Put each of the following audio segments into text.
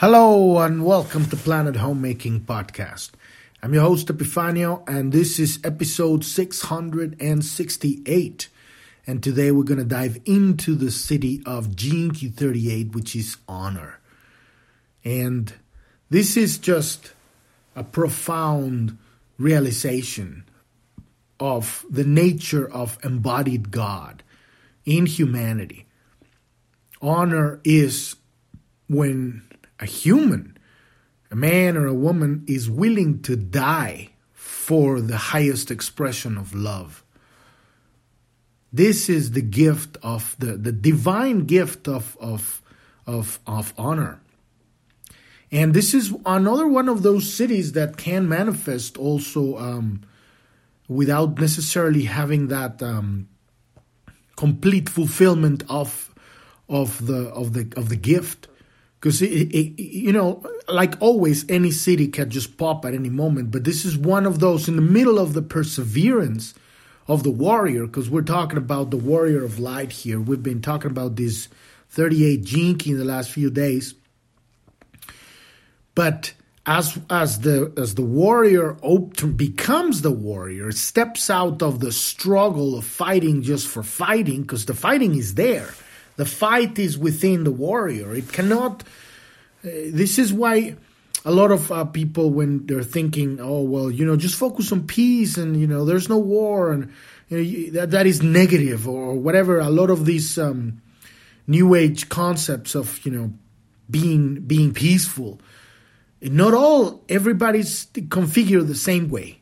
Hello and welcome to Planet Homemaking Podcast. I'm your host Epifanio and this is episode 668. And today we're going to dive into the Siddhi of Key 38, which is honor. And this is just a profound realization of the nature of embodied God in humanity. Honor is when a human, a man or a woman, is willing to die for the highest expression of love. This is the gift of the, the divine gift of, of, of, of honor. And this is another one of those Siddhis that can manifest also um, without necessarily having that um, complete fulfillment of of the of the of the gift because you know like always any Siddhi can just pop at any moment but this is one of those in the middle of the perseverance of the warrior because we're talking about the warrior of light here. We've been talking about this 38 Gene Key in the last few days. But as as the as the warrior op- becomes the warrior steps out of the struggle of fighting just for fighting because the fighting is there the fight is within the warrior. It cannot. Uh, this is why a lot of uh, people, when they're thinking, "Oh well, you know, just focus on peace and you know, there's no war," and you know, that that is negative or whatever. A lot of these um, new age concepts of you know being being peaceful. Not all everybody's configured the same way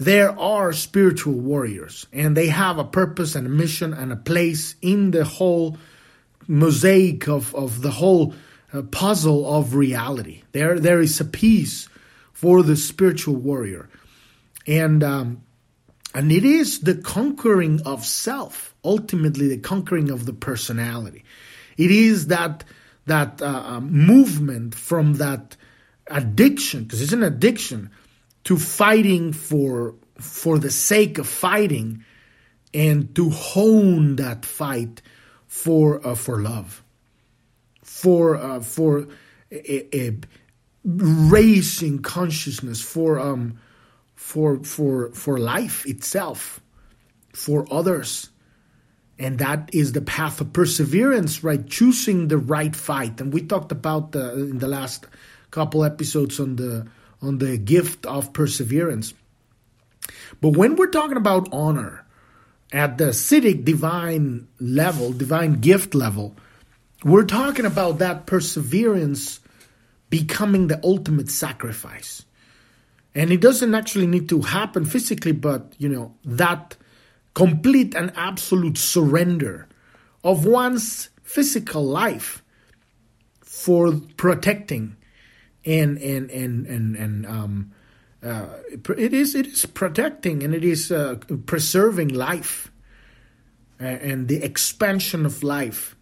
there are spiritual warriors and they have a purpose and a mission and a place in the whole mosaic of, of the whole uh, puzzle of reality. There, there is a piece for the spiritual warrior. And, um, and it is the conquering of self, ultimately the conquering of the personality. It is that, that uh, um, movement from that addiction, because it's an addiction, to fighting for for the sake of fighting and to hone that fight for uh, for love. For uh, for a, a, raising consciousness for um for for for life itself for others. And that is the path of perseverance right? Choosing the right fight. And we talked about the, in the last couple episodes on the on the gift of perseverance. But when we're talking about honor at the civic divine level, divine gift level, we're talking about that perseverance becoming the ultimate sacrifice. And it doesn't actually need to happen physically, but you know, that complete and absolute surrender of one's physical life for protecting and and and and and um, uh, it is it is protecting and it is uh, preserving life and the expansion of life.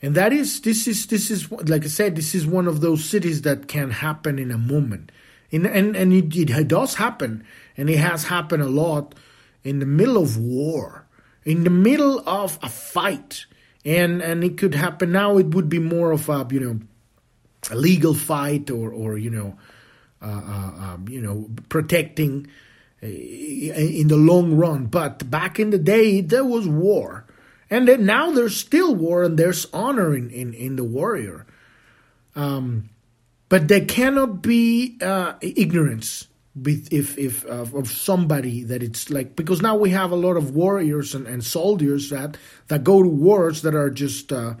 And that is this is this is like i said this is one of those Siddhis that can happen in a moment. And and, and it, it does happen and it has happened a lot in the middle of war in the middle of a fight. And and it could happen now it would be more of a you know a legal fight or or you know uh, uh, you know protecting uh, in the long run. But back in the day, there was war, and then now there's still war, and there's honor in in, in the warrior. Um, but there cannot be uh, ignorance if if uh, of somebody that it's like because now we have a lot of warriors and, and soldiers that that go to wars that are just uh,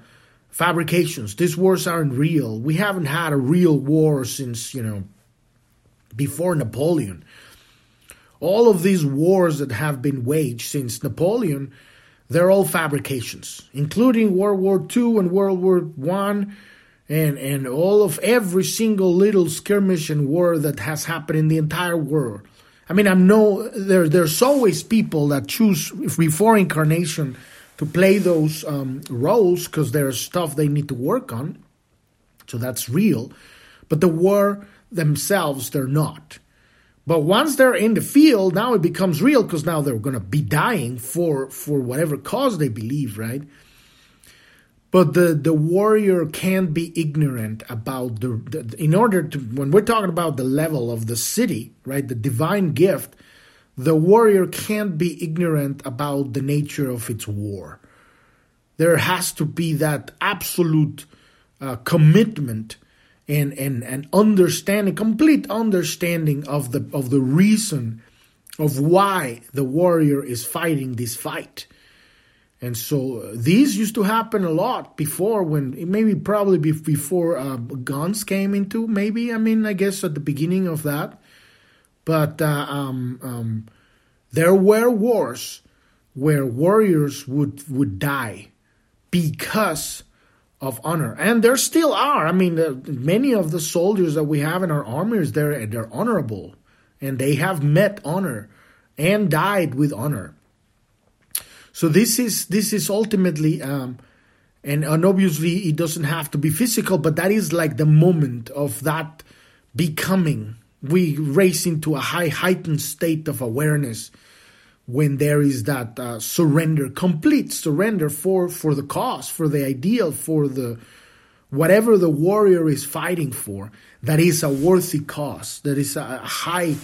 fabrications. These wars aren't real. We haven't had a real war since, you know, before Napoleon. All of these wars that have been waged since Napoleon, they're all fabrications, including World War II and World War One, and and all of every single little skirmish and war that has happened in the entire world. I mean, I'm no there. There's always people that choose before incarnation to play those um, roles because there's stuff they need to work on. So that's real. But the war themselves, they're not. But once they're in the field, now it becomes real because now they're going to be dying for for whatever cause they believe, right? but the the warrior can't be ignorant about the, the, in order to when we're talking about the level of the Siddhi, right the divine gift the warrior can't be ignorant about the nature of its war there has to be that absolute uh, commitment and, and and understanding complete understanding of the of the reason of why the warrior is fighting this fight. And so uh, these used to happen a lot before when maybe probably before uh, guns came into maybe I mean I guess at the beginning of that, but uh, um, um, there were wars where warriors would would die because of honor, and there still are. I mean, many of the soldiers that we have in our armies they're they're honorable, and they have met honor and died with honor. So this is this is ultimately, um, and and obviously it doesn't have to be physical, but that is like the moment of that becoming. We race into a high heightened state of awareness when there is that uh, surrender, complete surrender for for the cause, for the ideal, for the whatever the warrior is fighting for. That is a worthy cause. That is a high.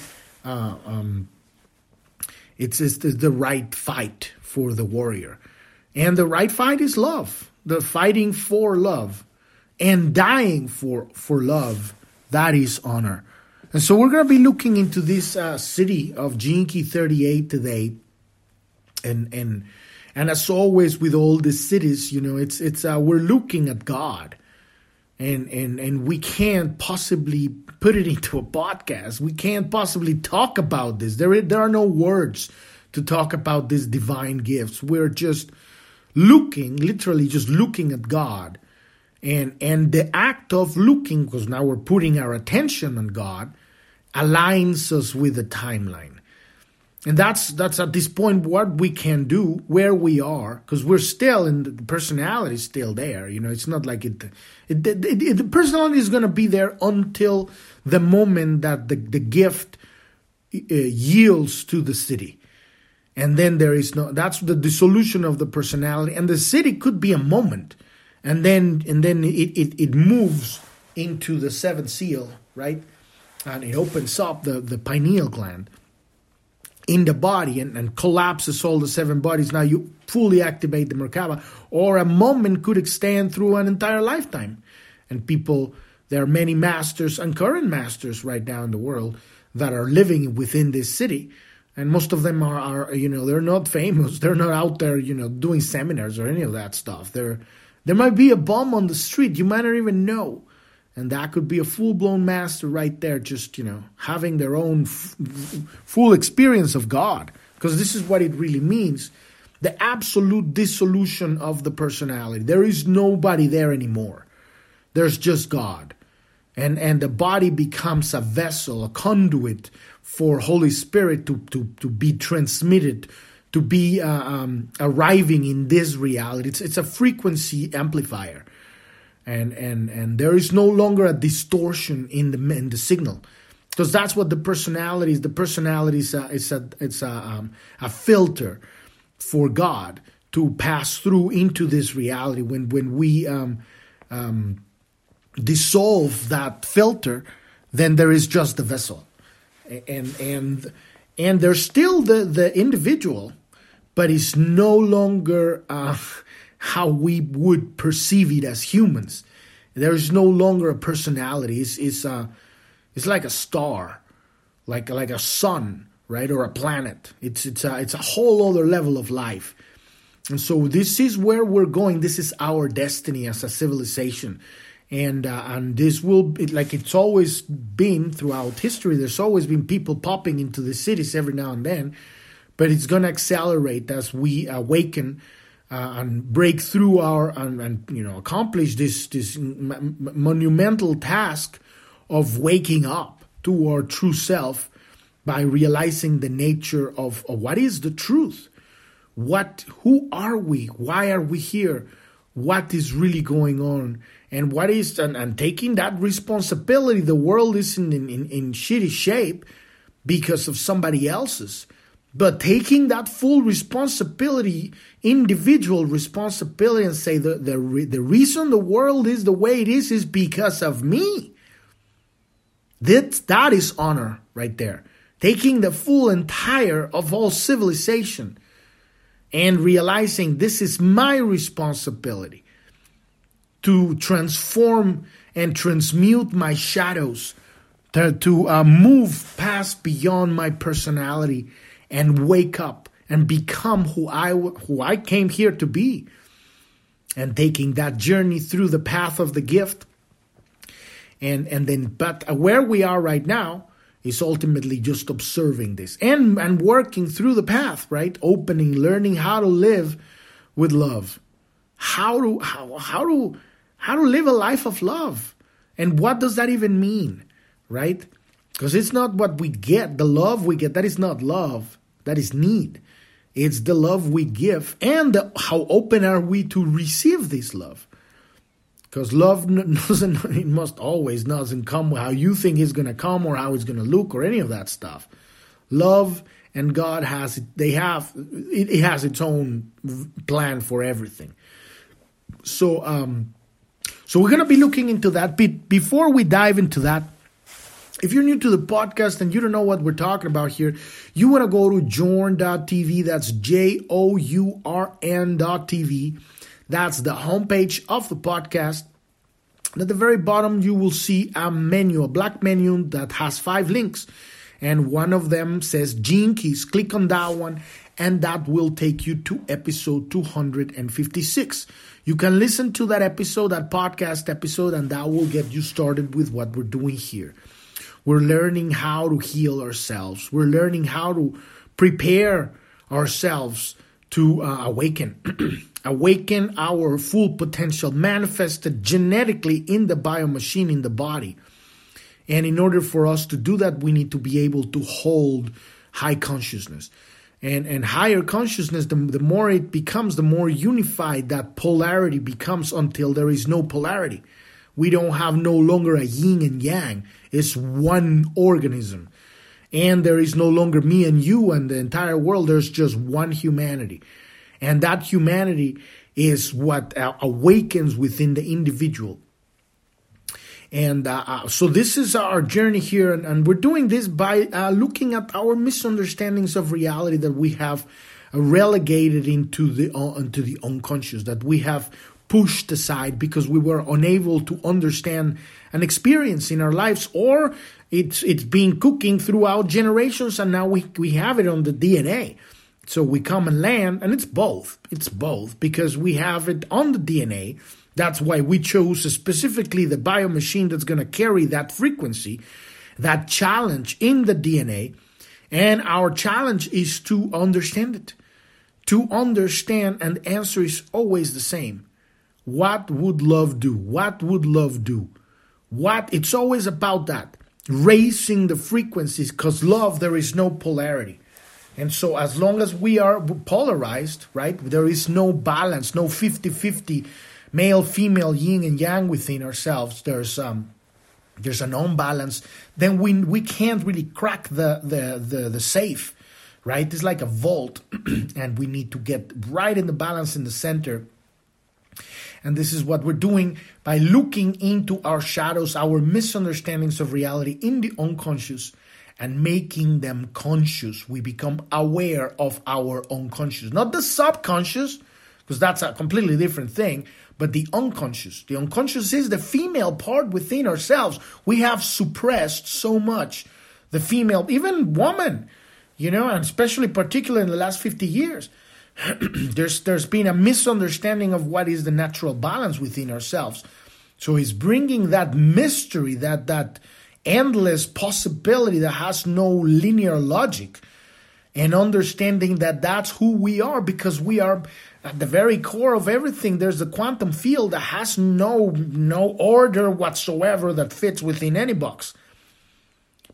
Uh, um, it's, it's the right fight for the warrior. And the right fight is love. The fighting for love and dying for for love. That is honor. And so we're going to be looking into this uh, siddhi of Key 38 today. And and and as always with all the Siddhis, you know, it's it's uh, we're looking at God. And and and we can't possibly put it into a podcast. We can't possibly talk about this. There there are no words to talk about these divine gifts. We're just looking, literally just looking at God. And, and the act of looking, because now we're putting our attention on God, aligns us with the timeline. And that's that's at this point what we can do, where we are, because we're still in the personality is still there. You know, it's not like it. it, it, it the personality is going to be there until the moment that the the gift uh, yields to the Siddhi and then there is no that's the dissolution of the personality and the Siddhi could be a moment and then and then it, it, it moves into the seventh seal right? And it opens up the, the pineal gland in the body and, and collapses all the seven bodies. Now you fully activate the merkaba or a moment could extend through an entire lifetime. And people there are many masters and current masters right now in the world that are living within this Siddhi. and most of them are, are you know they're not famous. They're not out there you know doing seminars or any of that stuff. They're there might be a bum on the street you might not even know. And that could be a full-blown master right there just you know having their own f- full experience of god. Because this is what it really means the absolute dissolution of the personality. There is nobody there anymore. There's just god. And and the body becomes a vessel a conduit for Holy Spirit to, to, to be transmitted, to be uh, um, arriving in this reality. It's, it's a frequency amplifier. And, and, and there is no longer a distortion in the, in the signal because that's what the personality is. The personality is a, it's a, it's a, um, a filter for God to pass through into this reality. When, when we um, um, dissolve that filter, then there is just the vessel and and and there's still the the individual, but it's no longer uh, how we would perceive it as humans. There is no longer a personality. It's it's uh, it's like a star, like like a sun, right, or a planet. It's it's a it's a whole other level of life. And so this is where we're going. This is our destiny as a civilization and uh, and this will be like it's always been throughout history. There's always been people popping into the Siddhis every now and then, but it's going to accelerate as we awaken uh, and break through our and, and, you know accomplish this this m- monumental task of waking up to our true self by realizing the nature of, of what is the truth. What who are we? Why are we here? What is really going on? And what is and, and taking that responsibility the world is in, in, in shitty shape because of somebody else's but taking that full responsibility, individual responsibility, and say the, the, the reason the world is the way it is is because of me. That, that is honor right there. Taking the full entire of all civilization and realizing this is my responsibility to transform and transmute my shadows, to, to uh, move past beyond my personality and wake up and become who I who I came here to be. And taking that journey through the path of the gift. And and then but where we are right now is ultimately just observing this and and working through the path right? Opening learning how to live with love. How to how how to how to live a life of love and what does that even mean right because it's not what we get, the love we get, that is not love, that is need. It's the love we give and the, how open are we to receive this love. Because love doesn't, it must always doesn't come how you think it's going to come or how it's going to look or any of that stuff. Love and God has, they have, it, it has its own plan for everything. So, um, so we're going to be looking into that. But before we dive into that, if you're new to the podcast and you don't know what we're talking about here, you want to go to journ.tv. That's J O U R N.tv. That's the homepage of the podcast. And at the very bottom, you will see a menu, a black menu that has five links. And one of them says Keys. Click on that one, and that will take you to episode 256. You can listen to that episode, that podcast episode, and that will get you started with what we're doing here. We're learning how to heal ourselves. We're learning how to prepare ourselves to uh, awaken. awaken our full potential manifested genetically in the biomachine in the body. And in order for us to do that, we need to be able to hold high consciousness. And, and higher consciousness, the, the more it becomes, the more unified that polarity becomes until there is no polarity. We don't have no longer a yin and yang. It's one organism. And there is no longer me and you and the entire world. There's just one humanity. And that humanity is what awakens within the individual. And uh, uh, so this is our journey here, and, and we're doing this by uh, looking at our misunderstandings of reality that we have relegated into the uh, into the unconscious, that we have pushed aside because we were unable to understand and experience in our lives or it's it's been cooking throughout generations and now we, we have it on the DNA. So we come and land and it's both. It's both because we have it on the DNA. That's why we chose specifically the biomachine that's going to carry that frequency, that challenge in the DNA. And our challenge is to understand it. To understand, and the answer is always the same what would love do? What would love do? What? It's always about that. Raising the frequencies because love, there is no polarity. And so, as long as we are polarized, right, there is no balance, no 50 50 male, female, yin and yang within ourselves. There's, um, there's an unbalance. Then we, we can't really crack the, the, the, the safe, right? It's like a vault, and we need to get right in the balance in the center and this is what we're doing by looking into our shadows, our misunderstandings of reality in the unconscious, and making them conscious. We become aware of our unconscious, not the subconscious, because that's a completely different thing, but the unconscious. The unconscious is the female part within ourselves. We have suppressed so much the female, even woman, you know, and especially particularly in the last 50 years there's there's been a misunderstanding of what is the natural balance within ourselves. So he's bringing that mystery, that that endless possibility that has no linear logic, and understanding that that's who we are because we are at the very core of everything. There's a quantum field that has no no order whatsoever that fits within any box.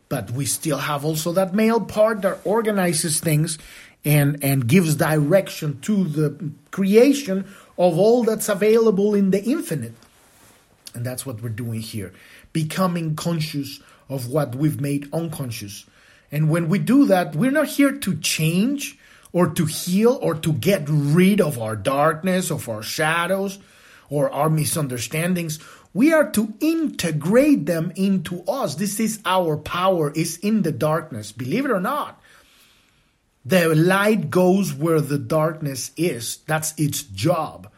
But we still have also that male part that organizes things and and gives direction to the creation of all that's available in the infinite and that's what we're doing here becoming conscious of what we've made unconscious And when we do that, we're not here to change or to heal or to get rid of our darkness, of our shadows, or our misunderstandings. We are to integrate them into us. This is our power, is in the darkness. Believe it or not. The light goes where the darkness is. That's its job.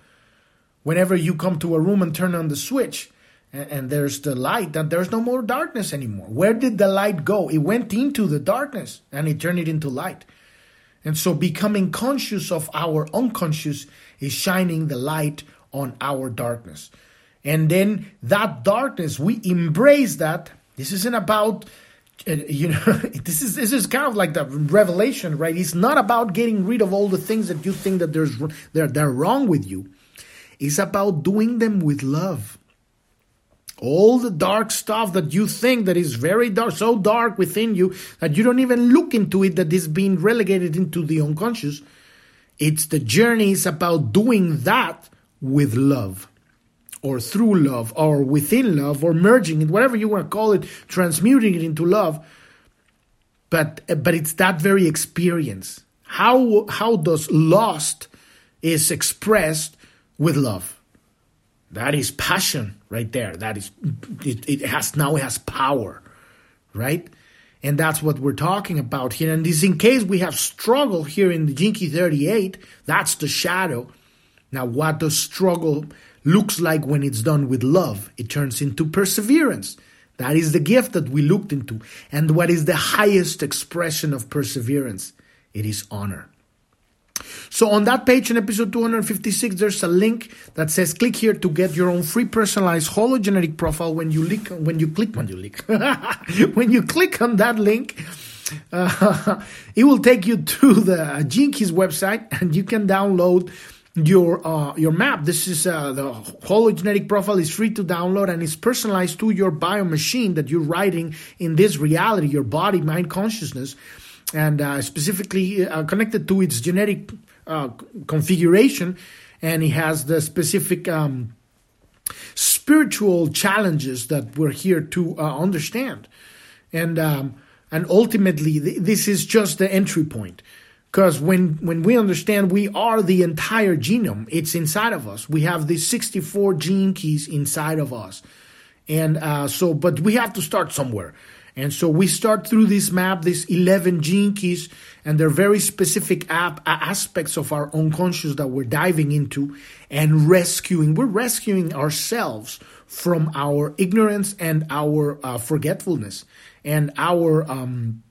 Whenever you come to a room and turn on the switch, and, there's the light, that there's no more darkness anymore. Where did the light go? It went into the darkness and it turned it into light. And so becoming conscious of our unconscious is shining the light on our darkness. And then that darkness, we embrace that. This isn't about uh, you know this is this is kind of like the revelation right it's not about getting rid of all the things that you think that there's they're, they're wrong with you it's about doing them with love all the dark stuff that you think that is very dark so dark within you that you don't even look into it that is being relegated into the unconscious. It's the journey is about doing that with love or through love or within love or merging it whatever you want to call it transmuting it into love. But but it's that very experience. How how does lost is expressed with love that is passion right there that is it, it has now it has power right and that's what we're talking about here and this in case we have struggle here in the Key 38 that's the shadow now what does struggle looks like when it's done with love. It turns into perseverance. That is the gift that we looked into. And what is the highest expression of perseverance? It is honor. So on that page in episode 256, there's a link that says click here to get your own free personalized hologenetic profile. When you click, when you click, when you click, when you click on that link, uh, it will take you to the Gene Keys website and you can download your uh, your map. This is uh, the hologenetic profile is free to download and it's personalized to your bio machine that you're writing in this reality, your body, mind, consciousness, and uh, specifically uh, connected to its genetic uh, configuration. And it has the specific um, spiritual challenges that we're here to uh, understand, and um, and ultimately th- this is just the entry point. Because when, when we understand we are the entire genome, it's inside of us. We have these 64 gene keys inside of us. And uh, so, but we have to start somewhere. And so we start through this map, these 11 gene keys, and they're very specific aspects of our unconscious that we're diving into and rescuing. We're rescuing ourselves from our ignorance and our uh, forgetfulness and our um,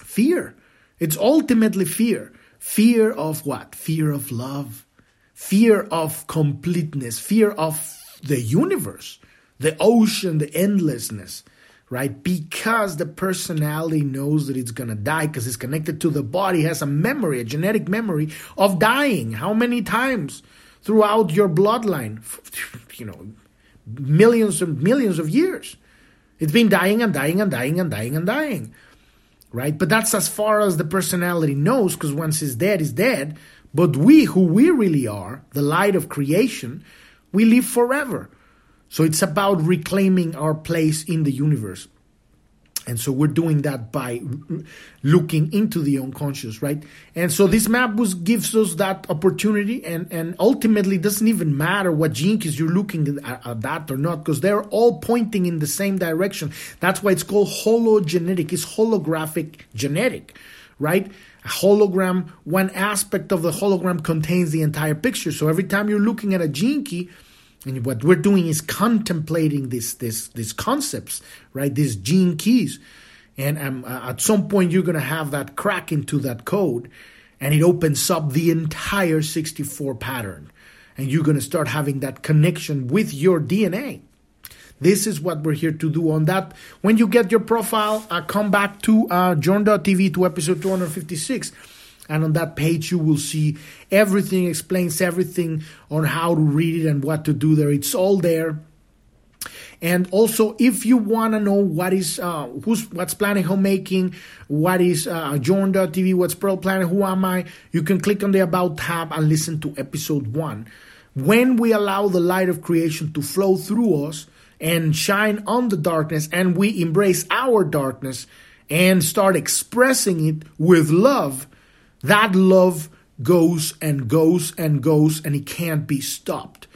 fear. It's ultimately fear. Fear of what? Fear of love. Fear of completeness. Fear of the universe, the ocean, the endlessness, right? Because the personality knows that it's going to die because it's connected to the body, has a memory, a genetic memory of dying. How many times throughout your bloodline? You know, millions and millions of years. It's been dying and dying and dying and dying and dying right? But that's as far as the personality knows, because once it's dead, it's dead. But we, who we really are, the light of creation, we live forever. So it's about reclaiming our place in the universe. And so we're doing that by looking into the unconscious, right? And so this map was, gives us that opportunity, and, and ultimately doesn't even matter what gene keys you're looking at, at that or not, because they're all pointing in the same direction. That's why it's called hologenetic. It's holographic genetic, right? A hologram, one aspect of the hologram contains the entire picture. So every time you're looking at a gene key, and what we're doing is contemplating this, this, these concepts, right? These gene keys. And um, uh, at some point, you're going to have that crack into that code, and it opens up the entire 64 pattern. And you're going to start having that connection with your DNA. This is what we're here to do on that. When you get your profile, uh, come back to uh, Journ.tv to episode 256 and on that page, you will see everything, explains everything on how to read it and what to do there. It's all there. And also, if you want to know what is uh, who's what's Planet Homemaking, what is uh, Journ.tv, what's Pearl Planet, who am I, you can click on the About tab and listen to episode one. When we allow the light of creation to flow through us and shine on the darkness, and we embrace our darkness, and start expressing it with love, that love goes and goes and goes and it can't be stopped.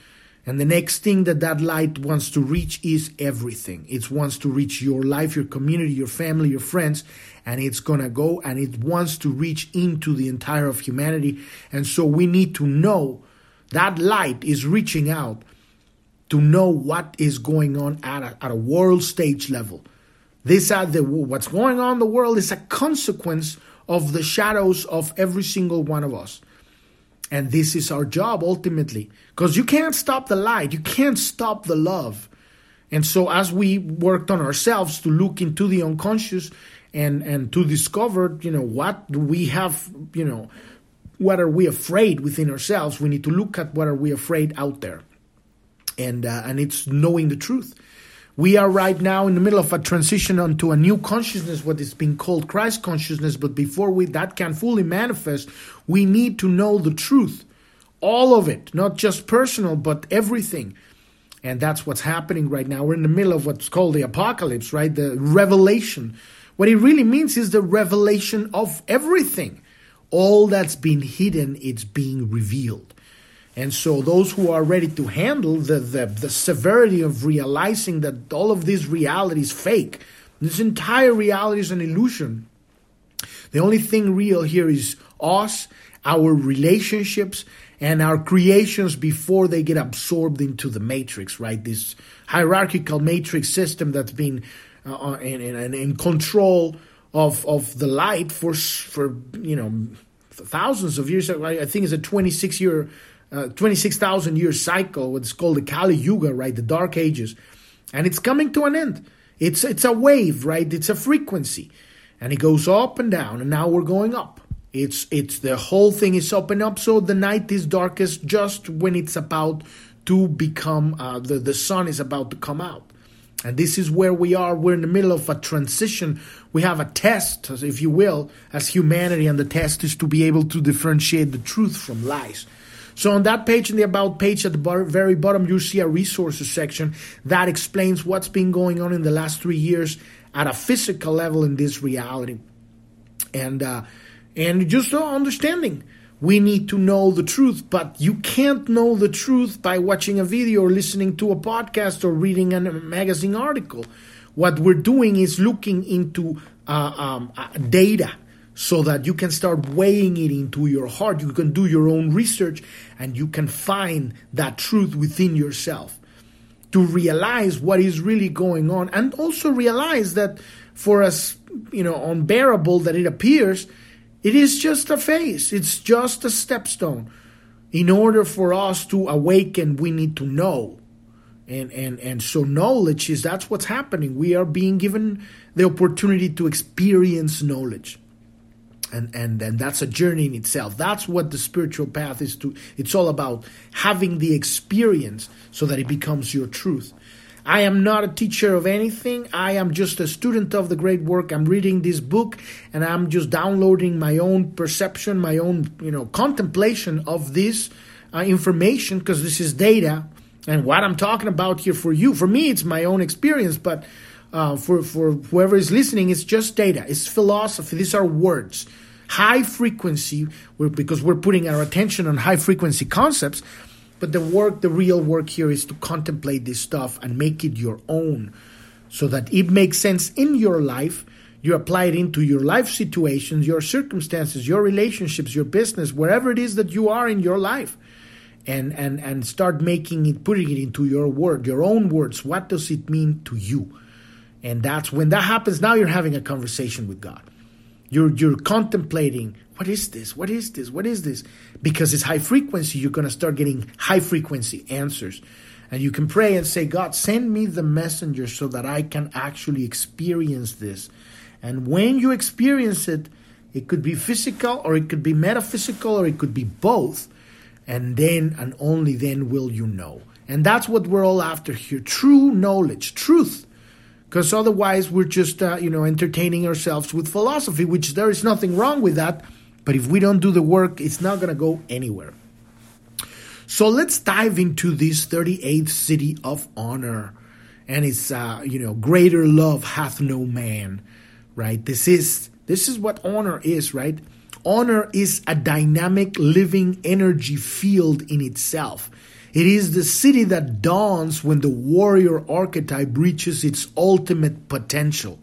And the next thing that that light wants to reach is everything. It wants to reach your life, your community, your family, your friends, and it's going to go and it wants to reach into the entire of humanity. And so we need to know that light is reaching out to know what is going on at a, at a world stage level. This are the what's going on in the world is a consequence of the shadows of every single one of us. And this is our job ultimately. Because you can't stop the light, you can't stop the love. And so, as we worked on ourselves to look into the unconscious and, and to discover, you know, what do we have, you know, what are we afraid within ourselves, we need to look at what are we afraid out there. And, uh, and it's knowing the truth. We are right now in the middle of a transition onto a new consciousness, what is being called Christ consciousness. But before we that can fully manifest, we need to know the truth, all of it, not just personal, but everything. And that's what's happening right now. We're in the middle of what's called the apocalypse, right? The revelation. What it really means is the revelation of everything. All that's been hidden, it's being revealed. And so those who are ready to handle the, the, the severity of realizing that all of this reality is fake, this entire reality is an illusion. The only thing real here is us, our relationships, and our creations before they get absorbed into the matrix, right? This hierarchical matrix system that's been uh, in, in, in control of, of the light for, for, you know, thousands of years. I think it's a 26 year uh, 26,000 year cycle, what's called the Kali Yuga, right? The Dark Ages. And it's coming to an end. It's, it's a wave, right? It's a frequency. And it goes up and down, and now we're going up. It's, it's the whole thing is up and up, so the night is darkest just when it's about to become, uh, the, the sun is about to come out. And this is where we are. We're in the middle of a transition. We have a test, if you will, as humanity, and the test is to be able to differentiate the truth from lies. So on that page, in the About page at the very bottom, you see a resources section that explains what's been going on in the last three years at a physical level in this reality. And, uh, and just understanding. We need to know the truth, but you can't know the truth by watching a video or listening to a podcast or reading a magazine article. What we're doing is looking into uh, um, uh, data so that you can start weighing it into your heart. You can do your own research and you can find that truth within yourself to realize what is really going on and also realize that for us, you know unbearable that it appears it is just a phase it's just a stepstone. In order for us to awaken we need to know. And and and so knowledge is that's what's happening. We are being given the opportunity to experience knowledge and and and that's a journey in itself. That's what the spiritual path is to it's all about having the experience so that it becomes your truth. I am not a teacher of anything. I am just a student of the great work. I'm reading this book and i'm just downloading my own perception my own you know contemplation of this uh, information because this is data and what i'm talking about here for you. For me it's my own experience but uh, for for whoever is listening, it's just data. It's philosophy. These are words high frequency because we're putting our attention on high frequency concepts. But the work, the real work here is to contemplate this stuff and make it your own so that it makes sense in your life. You apply it into your life situations, your circumstances, your relationships, your business, wherever it is that you are in your life. And, and, and start making it, putting it into your word, your own words. What does it mean to you? And that's when that happens. Now you're having a conversation with God. You're you're contemplating what is this? What is this? What is this? Because it's high frequency, you're going to start getting high frequency answers. And you can pray and say, God, send me the messenger so that I can actually experience this. And when you experience it, it could be physical or it could be metaphysical or it could be both. And then and only then will you know. And that's what we're all after here true knowledge, truth because otherwise we're just uh, you know entertaining ourselves with philosophy which there is nothing wrong with that but if we don't do the work it's not going to go anywhere so let's dive into this 38th Siddhi of honor and it's uh, you know greater love hath no man right? This is this is what honor is, right? Honor is a dynamic living energy field in itself. It is the Siddhi that dawns when the warrior archetype reaches its ultimate potential.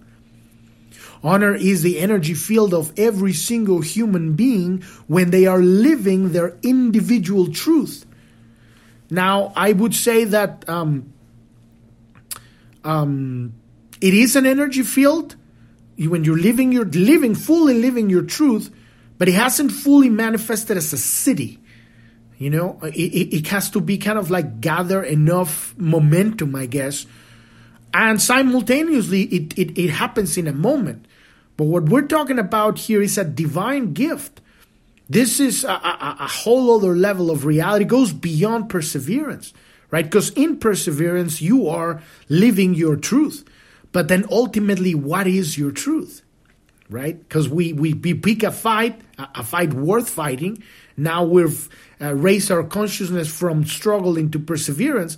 Honor is the energy field of every single human being when they are living their individual truth. Now, I would say that um, um, it is an energy field when you're living your living fully living your truth, but it hasn't fully manifested as a Siddhi. You know, it, it has to be kind of like gather enough momentum, I guess, and simultaneously it, it, it happens in a moment. But what we're talking about here is a divine gift. This is a, a, a whole other level of reality, it goes beyond perseverance, right? Because in perseverance, you are living your truth. But then ultimately, what is your truth? Right? Because we, we, we pick a fight, a, fight worth fighting. Now we've uh, raised our consciousness from struggle into perseverance.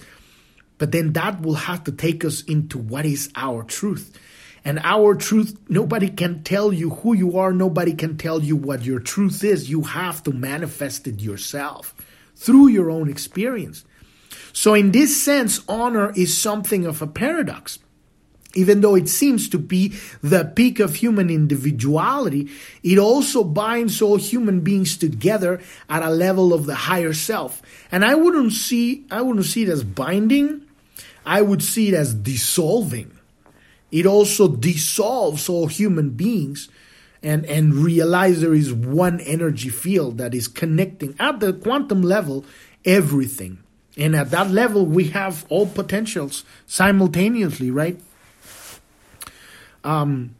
But then that will have to take us into what is our truth. And our truth, nobody can tell you who you are. Nobody can tell you what your truth is. You have to manifest it yourself through your own experience. So, in this sense, honor is something of a paradox even though it seems to be the peak of human individuality, it also binds all human beings together at a level of the higher self. And I wouldn't see I wouldn't see it as binding. I would see it as dissolving. It also dissolves all human beings and, and realize there is one energy field that is connecting at the quantum level everything. And at that level, we have all potentials simultaneously, right? Um,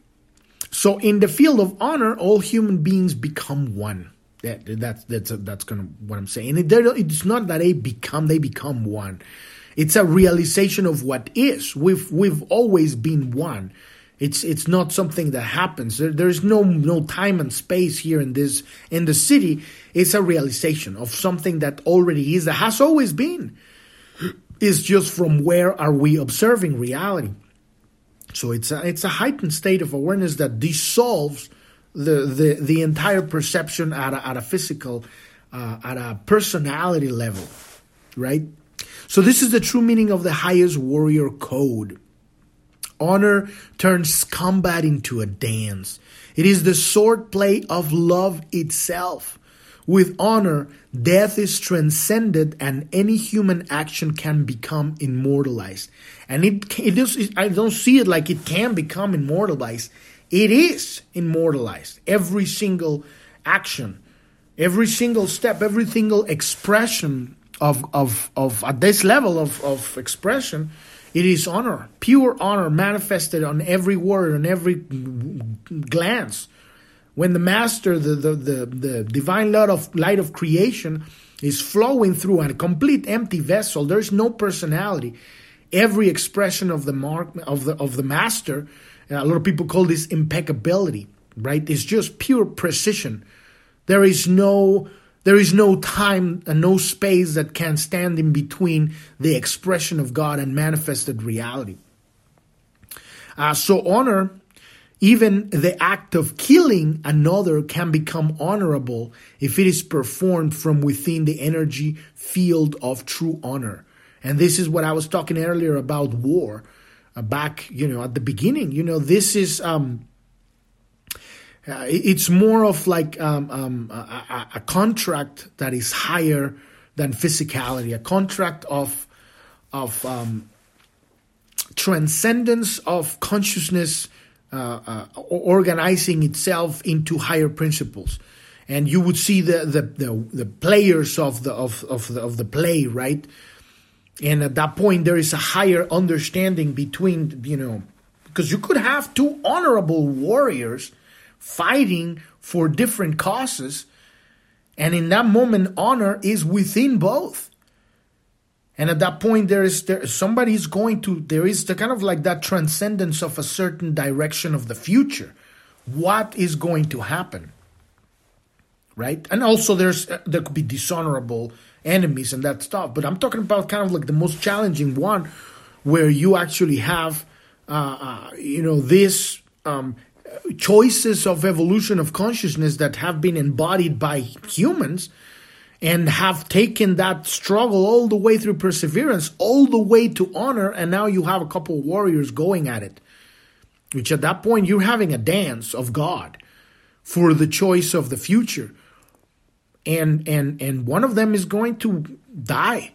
so in the field of honor, all human beings become one. That, that's that's that's kind of what I'm saying. It, it's not that they become they become one. It's a realization of what is. We've we've always been one. It's it's not something that happens. There, there's no no time and space here in this in the Siddhi. It's a realization of something that already is that has always been. Is just from where are we observing reality? So it's a, it's a heightened state of awareness that dissolves the the, the entire perception at a, at a physical, uh, at a personality level, right? So this is the true meaning of the highest warrior code. Honor turns combat into a dance. It is the swordplay of love itself. With honor, death is transcended and any human action can become immortalized. And it, it is, I don't see it like it can become immortalized. It is immortalized. Every single action, every single step, every single expression of, of, of at this level of, of expression, it is honor, pure honor manifested on every word, on every glance when the master, the, the, the, the divine light of, light of creation is flowing through a complete empty vessel, there's no personality. Every expression of the mark of the of the master, a lot of people call this impeccability, right? It's just pure precision. There is no there is no time and no space that can stand in between the expression of God and manifested reality. Uh, so honor even the act of killing another can become honorable if it is performed from within the energy field of true honor. And this is what I was talking earlier about war uh, back, you know, at the beginning. You know, this is um, uh, it's more of like um, um, a, a, contract that is higher than physicality, a contract of of um, transcendence of consciousness uh, uh, organizing itself into higher principles. And you would see the, the, the, the players of the, of, of, the, of the play, right? And at that point, there is a higher understanding between, you know, because you could have two honorable warriors fighting for different causes. And in that moment, honor is within both. And at that point, there is there somebody is going to there is the kind of like that transcendence of a certain direction of the future. What is going to happen? Right, and also there's uh, there could be dishonorable enemies and that stuff. But I'm talking about kind of like the most challenging one, where you actually have, uh, uh, you know, this um, choices of evolution of consciousness that have been embodied by humans and have taken that struggle all the way through perseverance, all the way to honor, and now you have a couple of warriors going at it. Which at that point you're having a dance of God for the choice of the future. And and and one of them is going to die.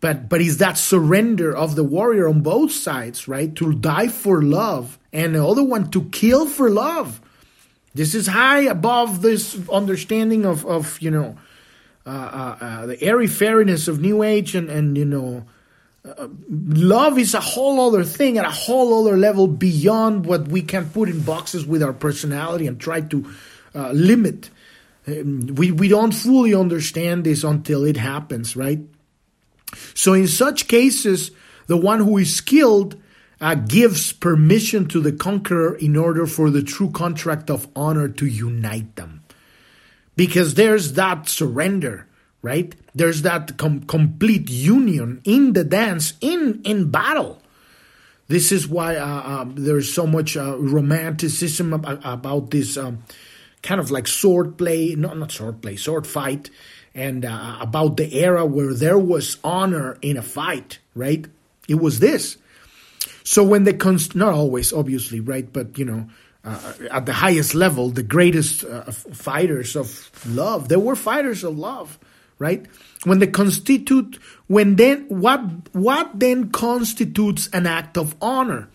But but is that surrender of the warrior on both sides, right? To die for love and the other one to kill for love. This is high above this understanding of, of you know, the airy fairiness of New Age and, and you know, uh, love is a whole other thing at a whole other level beyond what we can put in boxes with our personality and try to uh, limit. Um, we, we don't fully understand this until it happens, right? So, in such cases, the one who is skilled uh, gives permission to the conqueror in order for the true contract of honor to unite them because there's that surrender right? There's that com- complete union in the dance in in battle. This is why uh, um, there's so much uh, romanticism about, this um, kind of like sword play not not sword play sword fight and uh, about the era where there was honor in a fight right? It was this. So when the cons- not always obviously right? But you know uh, at the highest level, the greatest uh, fighters of love. They were fighters of love, right? When they constitute, when then what what then constitutes an act of honor?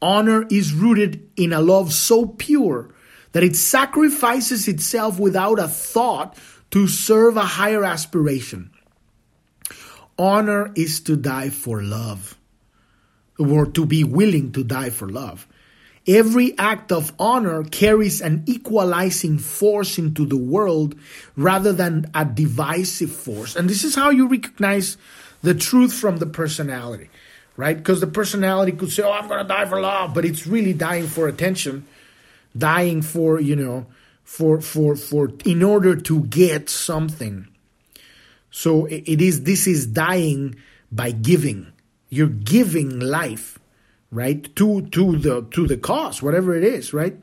Honor is rooted in a love so pure that it sacrifices itself without a thought to serve a higher aspiration. Honor is to die for love, or to be willing to die for love. Every act of honor carries an equalizing force into the world rather than a divisive force. And this is how you recognize the truth from the personality, right? Because the personality could say, Oh, I'm going to die for love, but it's really dying for attention, dying for, you know, for, for, for, in order to get something. So it is, this is dying by giving. You're giving life right? To to the to the cause whatever it is right?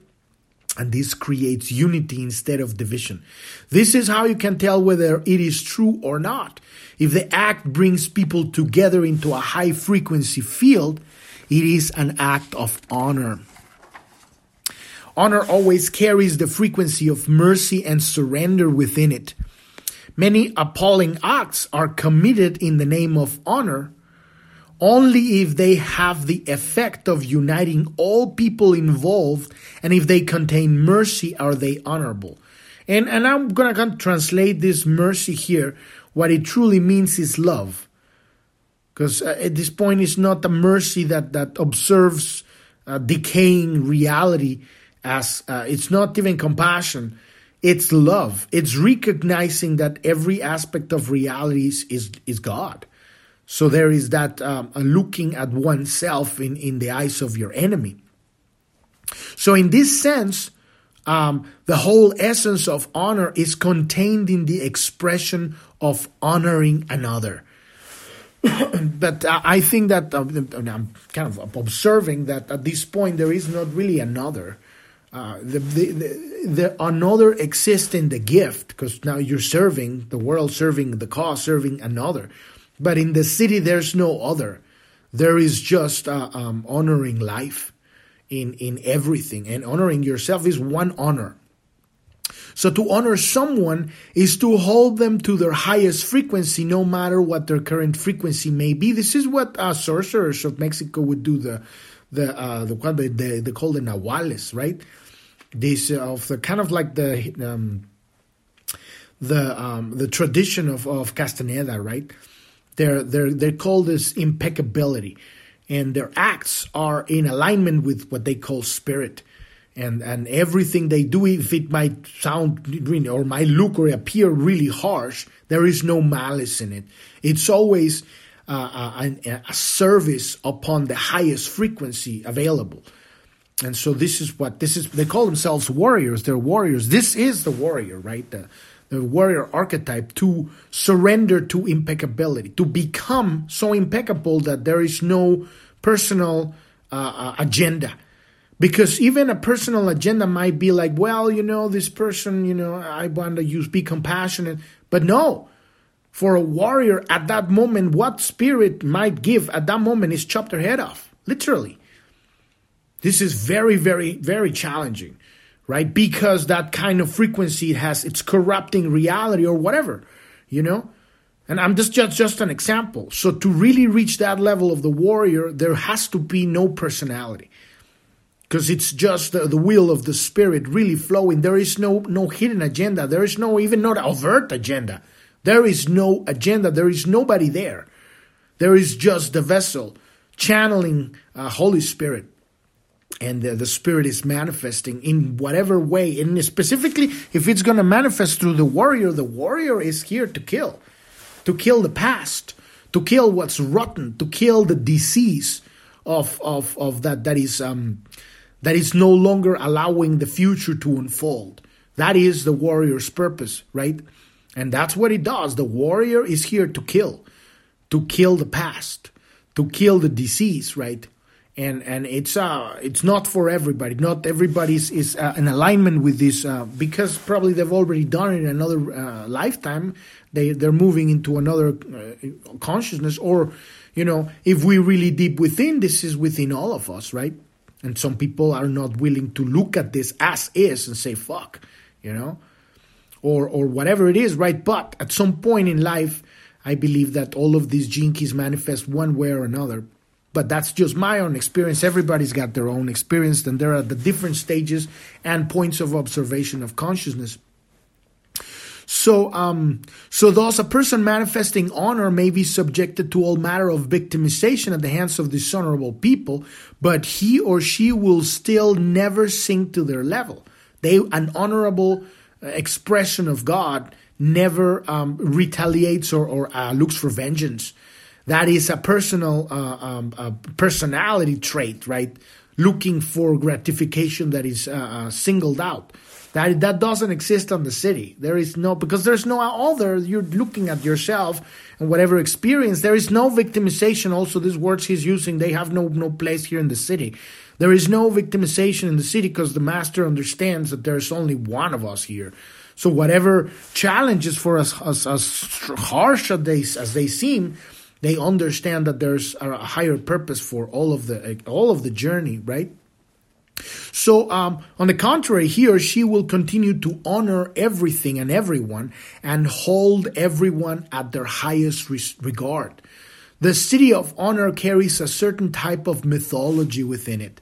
And this creates unity instead of division. This is how you can tell whether it is true or not. If the act brings people together into a high frequency field it is an act of honor. Honor always carries the frequency of mercy and surrender within it. Many appalling acts are committed in the name of honor only if they have the effect of uniting all people involved and if they contain mercy are they honorable. And, and I'm going to translate this mercy here. What it truly means is love. Because uh, at this point, it's not a mercy that, that observes uh, decaying reality as uh, it's not even compassion. It's love. It's recognizing that every aspect of reality is, is God. So there is that um, looking at oneself in, in the eyes of your enemy. So, in this sense, um, the whole essence of honor is contained in the expression of honoring another. but uh, I think that uh, I'm kind of observing that at this point there is not really another. Uh, the, the, the, the, another exists in the gift because now you're serving the world, serving the cause, serving another. But in the Siddhi, there's no other. There is just uh, um, honoring life in, in everything. And honoring yourself is one honor. So to honor someone is to hold them to their highest frequency, no matter what their current frequency may be. This is what uh, sorcerers of Mexico would do. The the uh, the what they, they, they call the nahuales, right? This uh, of the kind of like the um, the um, the tradition of of Castaneda, right? They're, they're, they're called as impeccability, and their acts are in alignment with what they call spirit. And, and everything they do, if it might sound or might look or appear really harsh, there is no malice in it. It's always uh, a, a service upon the highest frequency available. And so this is what this is. They call themselves warriors. They're warriors. This is the warrior, right? The, the warrior archetype to surrender to impeccability, to become so impeccable that there is no personal uh, uh, agenda, Because even a personal agenda might be like, well, you know, this person, you know, I want to use be compassionate. But no, for a warrior at that moment, what spirit might give at that moment is chop their head off, literally. This is very, very, very challenging, right? Because that kind of frequency has, it's corrupting reality or whatever, you know? And I'm just, just just an example. So to really reach that level of the warrior, there has to be no personality. Because it's just the, the will of the spirit really flowing. There is no no hidden agenda. There is no even not overt agenda. There is no agenda. There is nobody there. There is just the vessel channeling uh, Holy Spirit and the, the, spirit is manifesting in whatever way and specifically if it's going to manifest through the warrior the warrior is here to kill. To kill the past. To kill what's rotten. To kill the disease of of of that that is um that is no longer allowing the future to unfold. That is the warrior's purpose right? And that's what he does. The warrior is here to kill. To kill the past. To kill the disease right and and it's uh it's not for everybody. Not everybody is, uh, in alignment with this uh, because probably they've already done it in another uh, lifetime. They they're moving into another uh, consciousness, or you know, if we really deep within, this is within all of us, right? And some people are not willing to look at this as is and say fuck, you know, or or whatever it is, right? But at some point in life, I believe that all of these Gene Keys manifest one way or another but that's just my own experience. Everybody's got their own experience, and there are the different stages and points of observation of consciousness. So, um, so thus, a person manifesting honor may be subjected to all matter of victimization at the hands of dishonorable people, but he or she will still never sink to their level. They, an honorable uh, expression of God, never um, retaliates or, or uh, looks for vengeance. That is a personal uh, um, a personality trait, right? Looking for gratification that is uh, uh, singled out. That that doesn't exist on the Siddhi. There is no because there's no other. You're looking at yourself and whatever experience. There is no victimization. Also, these words he's using they have no no place here in the Siddhi. There is no victimization in the Siddhi because the master understands that there's only one of us here. So whatever challenges for us as, as harsh as they as they seem, they understand that there's a higher purpose for all of the all of the journey, right? So, um, on the contrary, he or she will continue to honor everything and everyone and hold everyone at their highest regard. The Siddhi of honor carries a certain type of mythology within it.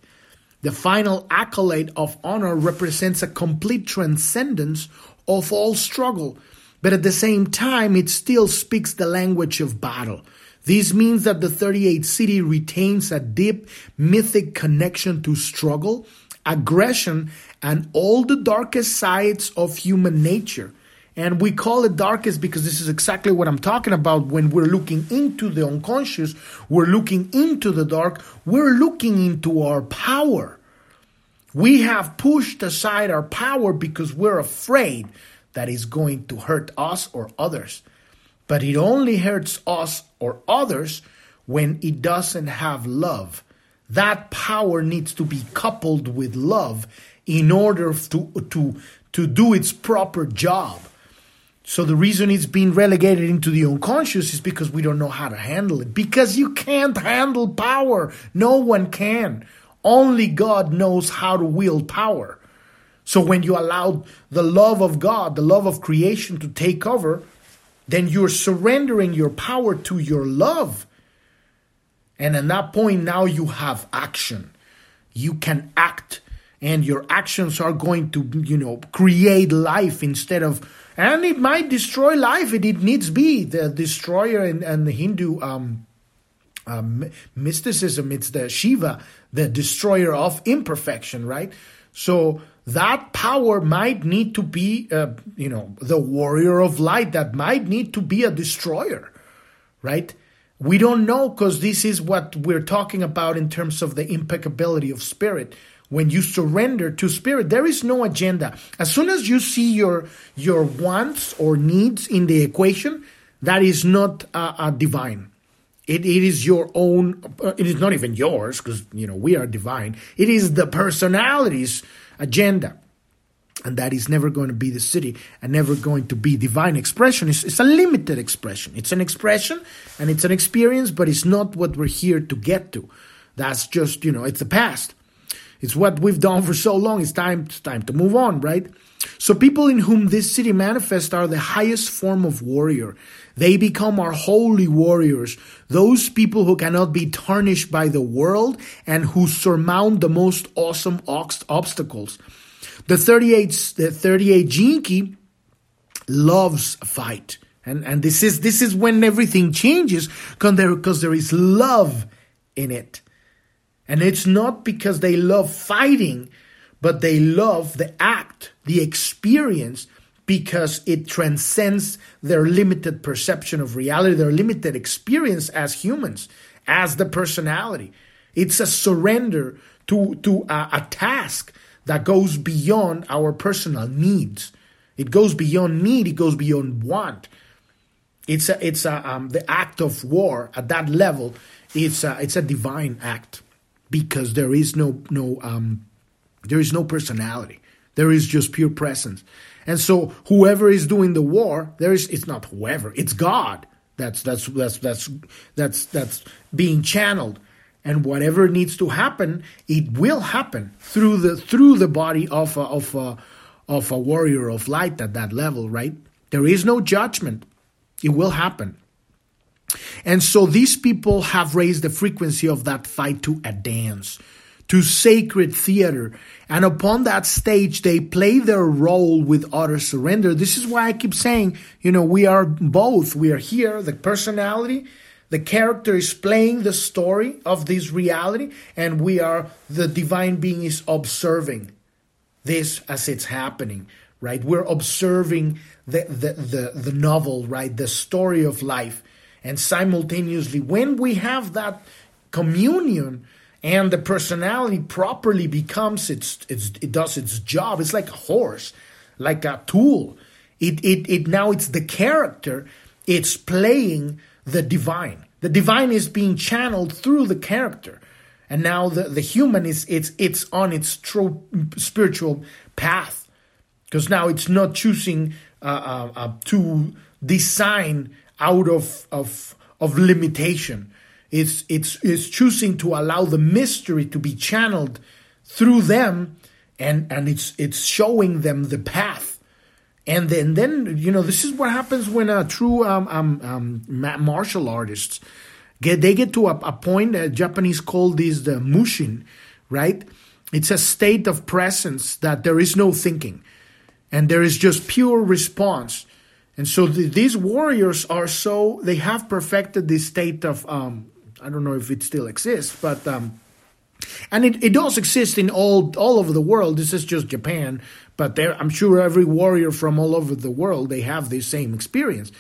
The final accolade of honor represents a complete transcendence of all struggle, but at the same time, it still speaks the language of battle. This means that the 38th Siddhi retains a deep mythic connection to struggle, aggression, and all the darkest sides of human nature. And we call it darkest because this is exactly what I'm talking about. When we're looking into the unconscious, we're looking into the dark, we're looking into our power. We have pushed aside our power because we're afraid that it's going to hurt us or others but it only hurts us or others when it doesn't have love. That power needs to be coupled with love in order to, to, to do its proper job. So the reason it's being relegated into the unconscious is because we don't know how to handle it. Because you can't handle power. No one can. Only God knows how to wield power. So when you allow the love of God, the love of creation to take over, then you're surrendering your power to your love. And at that point, now you have action. You can act, and your actions are going to, you know, create life instead of, and it might destroy life. It, it needs be the destroyer and, and the Hindu um, um, mysticism. It's the Shiva, the destroyer of imperfection, right? So that power might need to be, uh, you know, the warrior of light, that might need to be a destroyer, right? We don't know because this is what we're talking about in terms of the impeccability of spirit. When you surrender to spirit, there is no agenda. As soon as you see your your wants or needs in the equation, that is not uh, divine. It, it is your own, uh, it is not even yours because, you know, we are divine. It is the personality's agenda. And that is never going to be the Siddhi and never going to be divine expression. It's, it's a limited expression. It's an expression and it's an experience, but it's not what we're here to get to. That's just, you know, it's the past. It's what we've done for so long. It's time, it's time to move on, right? So people in whom this Siddhi manifests are the highest form of warrior. They become our holy warriors, those people who cannot be tarnished by the world and who surmount the most awesome obstacles. The 38, the 38 gene key loves fight. And, and this is, this is when everything changes because there, because there is love in it. And it's not because they love fighting, but they love the act, the experience, because it transcends their limited perception of reality, their limited experience as humans, as the personality. It's a surrender to, to a, a task that goes beyond our personal needs. It goes beyond need, it goes beyond want. It's a, it's a, um, the act of war at that level. It's a, it's a divine act because there is no no um, there is no personality. There is just pure presence. And so whoever is doing the war, there is it's not whoever, it's God. That's that's that's that's that's that's being channeled. And whatever needs to happen, it will happen through the through the body of a, of a, of a warrior of light at that level, right? There is no judgment. It will happen. And so these people have raised the frequency of that fight to a dance to sacred theater. And upon that stage, they play their role with utter surrender. This is why I keep saying, you know, we are both. We are here, the personality, the character is playing the story of this reality, and we are, the divine being is observing this as it's happening, right? We're observing the, the, the, the novel, right? The story of life. And simultaneously, when we have that communion, and the personality properly becomes its, its it does its job. It's like a horse like a tool. It, it it now it's the character. It's playing the divine. The divine is being channeled through the character. And now the, the human is it's it's on its true spiritual path. Because now it's not choosing uh, uh, uh, to design out of of of limitation it's, it's, it's choosing to allow the mystery to be channeled through them and, and it's, it's showing them the path. And then, then you know, this is what happens when a true um, um, um, martial artists get they get to a, a point. Uh, Japanese call this the mushin, right? It's a state of presence that there is no thinking, and there is just pure response. And so the, these warriors are so they have perfected this state of um, I don't know if it still exists, but um, and it, it does exist in all all over the world. This is just Japan, but there I'm sure every warrior from all over the world they have the same experience.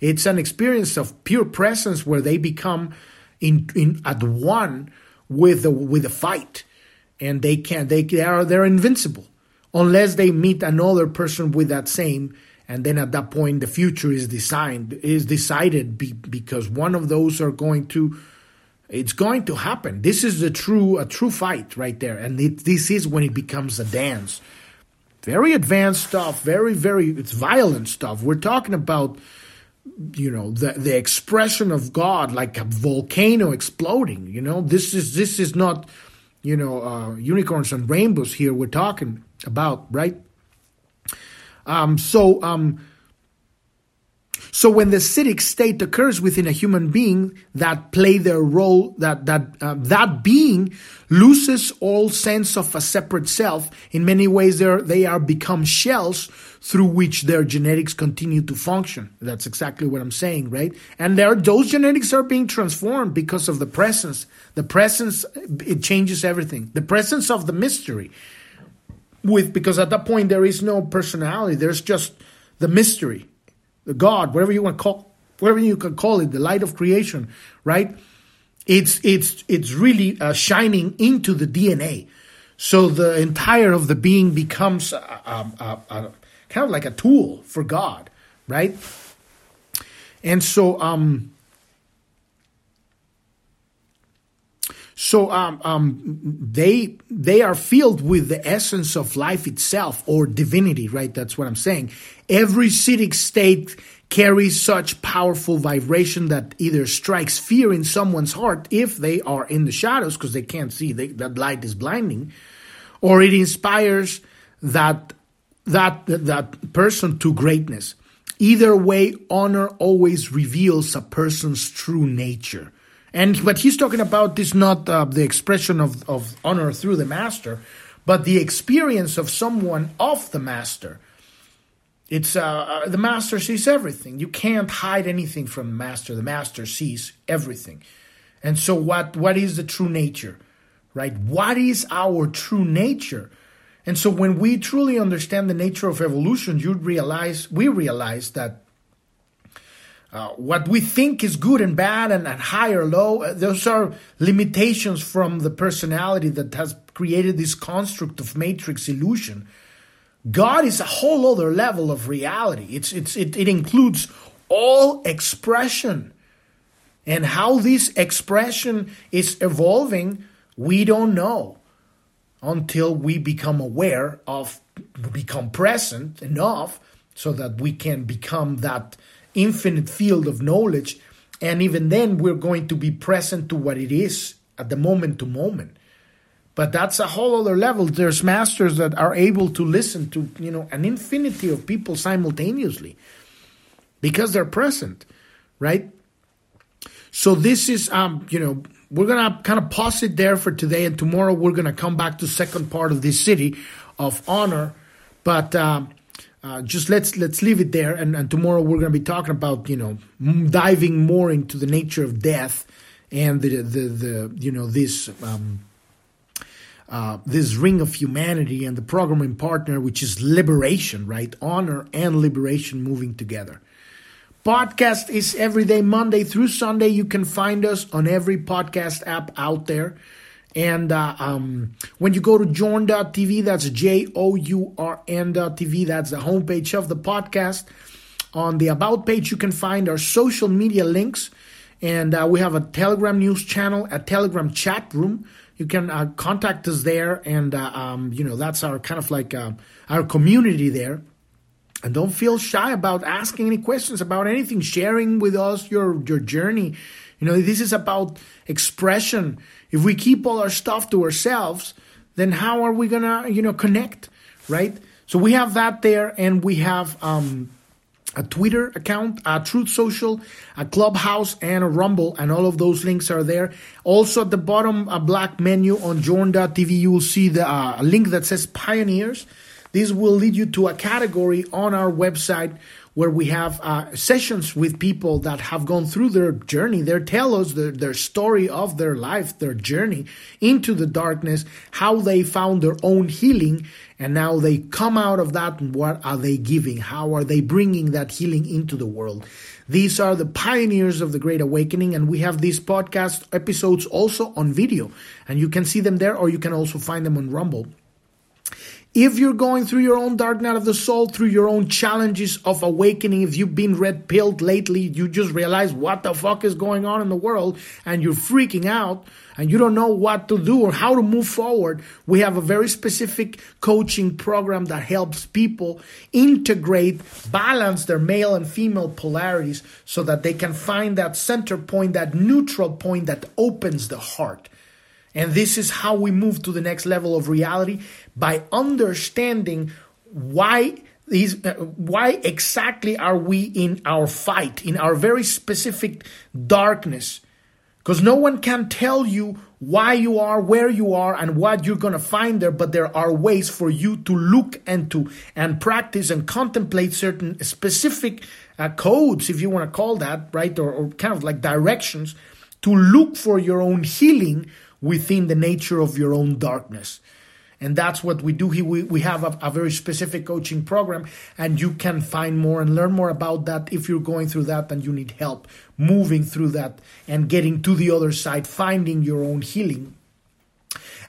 It's an experience of pure presence where they become in in at one with the with the fight, and they can they, they are they're invincible unless they meet another person with that same and then at that point the future is designed is decided be, because one of those are going to it's going to happen. This is a true a true fight right there, and it, this is when it becomes a dance. Very advanced stuff. Very very it's violent stuff. We're talking about you know the the expression of God like a volcano exploding. You know this is this is not you know uh, unicorns and rainbows here. We're talking about right. Um, so um, so when the Siddhic state occurs within a human being that play their role, that that uh, that being loses all sense of a separate self. In many ways, they are, they are become shells through which their genetics continue to function. That's exactly what I'm saying, right? And there, those genetics are being transformed because of the presence. The presence it changes everything. The presence of the mystery. With because at that point there is no personality. There's just the mystery the God, whatever you want to call, whatever you can call it, the light of creation, right? It's it's it's really uh, shining into the DNA, so the entire of the being becomes a, a, a, kind of like a tool for God, right? And so, um, So um, um, they they are filled with the essence of life itself or divinity, right? That's what I'm saying. Every Siddhic state carries such powerful vibration that either strikes fear in someone's heart if they are in the shadows because they can't see they, that light is blinding, or it inspires that that that person to greatness. Either way, honor always reveals a person's true nature. And what he's talking about is not uh, the expression of, of honor through the master, but the experience of someone of the master. It's uh, uh, the master sees everything. You can't hide anything from the master. The master sees everything. And so what what is the true nature? Right? What is our true nature? And so when we truly understand the nature of evolution, you realize we realize that uh, what we think is good and bad and, and high or low, uh, those are limitations from the personality that has created this construct of matrix illusion. God is a whole other level of reality. It's, it's, it, it includes all expression. And how this expression is evolving, we don't know until we become aware of, become present enough so that we can become that infinite field of knowledge. And even then, we're going to be present to what it is at the moment to moment. But that's a whole other level. There's masters that are able to listen to, you know, an infinity of people simultaneously because they're present, right? So this is, um, you know, we're gonna kind of pause it there for today, and tomorrow we're gonna come back to second part of this Siddhi of honor. But um, uh, just let's let's leave it there, and, and tomorrow we're going to be talking about you know diving more into the nature of death and the the, the you know this um, uh, this ring of humanity and the programming partner, which is liberation, right? Honor and liberation moving together. Podcast is every day, Monday through Sunday. You can find us on every podcast app out there. And uh, um, when you go to journ.tv, that's J O U R N.tv, that's the homepage of the podcast. On the About page, you can find our social media links. And uh, we have a Telegram news channel, a Telegram chat room. You can uh, contact us there. And, uh, um, you know, that's our kind of like uh, our community there. And don't feel shy about asking any questions about anything, sharing with us your, your journey. You know, this is about expression if we keep all our stuff to ourselves, then how are we gonna, you know, connect, right? So we have that there, and we have um, a Twitter account, a Truth Social, a Clubhouse, and a Rumble, and all of those links are there. Also, at the bottom, a black menu on Journ.tv, you will see the uh, link that says Pioneers. This will lead you to a category on our website where we have uh, sessions with people that have gone through their journey. They tell us their, their story of their life, their journey into the darkness, how they found their own healing, and now they come out of that. And what are they giving? How are they bringing that healing into the world? These are the pioneers of the Great Awakening, and we have these podcast episodes also on video, and you can see them there, or you can also find them on Rumble. If you're going through your own dark night of the soul, through your own challenges of awakening, if you've been red pilled lately, you just realize what the fuck is going on in the world and you're freaking out and you don't know what to do or how to move forward, we have a very specific coaching program that helps people integrate, balance their male and female polarities so that they can find that center point, that neutral point that opens the heart. And this is how we move to the next level of reality by understanding why these uh, why exactly are we in our fight in our very specific darkness? Because no one can tell you why you are where you are and what you're going to find there but there are ways for you to look and to and practice and contemplate certain specific uh, codes if you want to call that right or, or kind of like directions to look for your own healing within the nature of your own darkness and that's what we do here. We, we have a, a, very specific coaching program, and you can find more and learn more about that if you're going through that and you need help moving through that and getting to the other side, finding your own healing.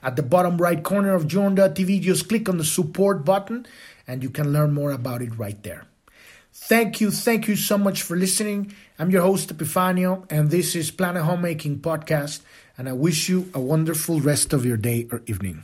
At the bottom right corner of Journ.tv, just click on the support button and you can learn more about it right there. Thank you, thank you so much for listening. I'm your host, Epifanio, and this is Planet Homemaking Podcast. And I wish you a wonderful rest of your day or evening.